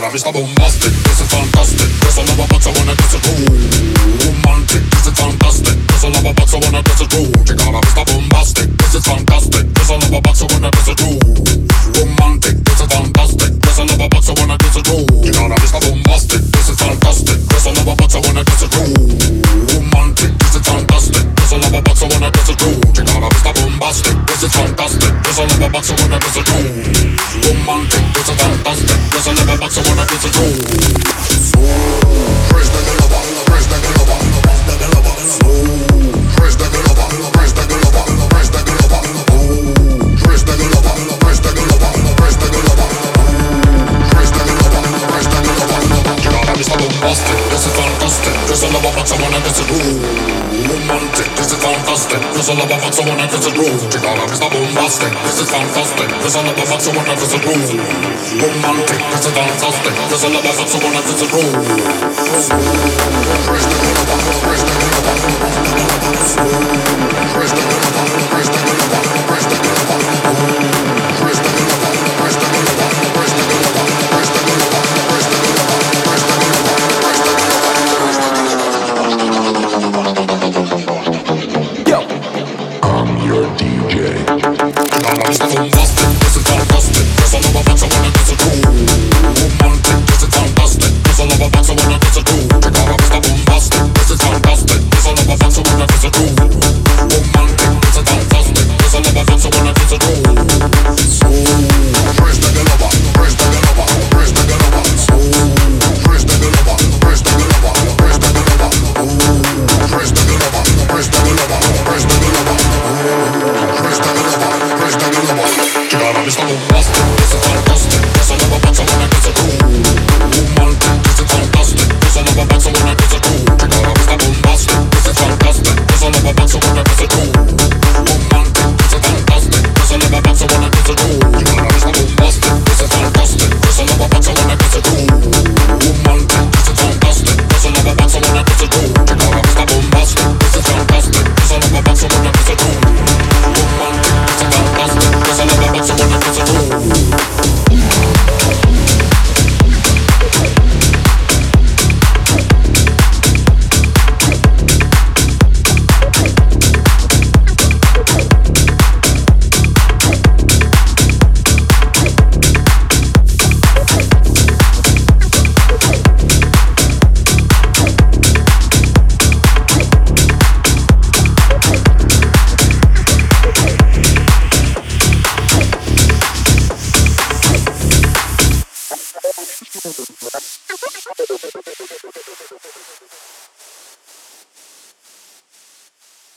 saada mistä bombastic This is fantastic. This all of a lava I wanna tässä cool Romantic This is fantastic. This all of a lava I wanna tässä cool Chikaada mistä bombastic This is fantastic. This all of a lava I wanna tässä cool alla bara faxa man inte så grov Romantic, this is fantastic. This alla bara faxa man inte så grov Tillvara visst är bombastic, this is fantastic. Finns alla bara faxa man inte så grov Romantic, this is fantastic. Finns alla bara faxa man inte så grov Fresh, fresh,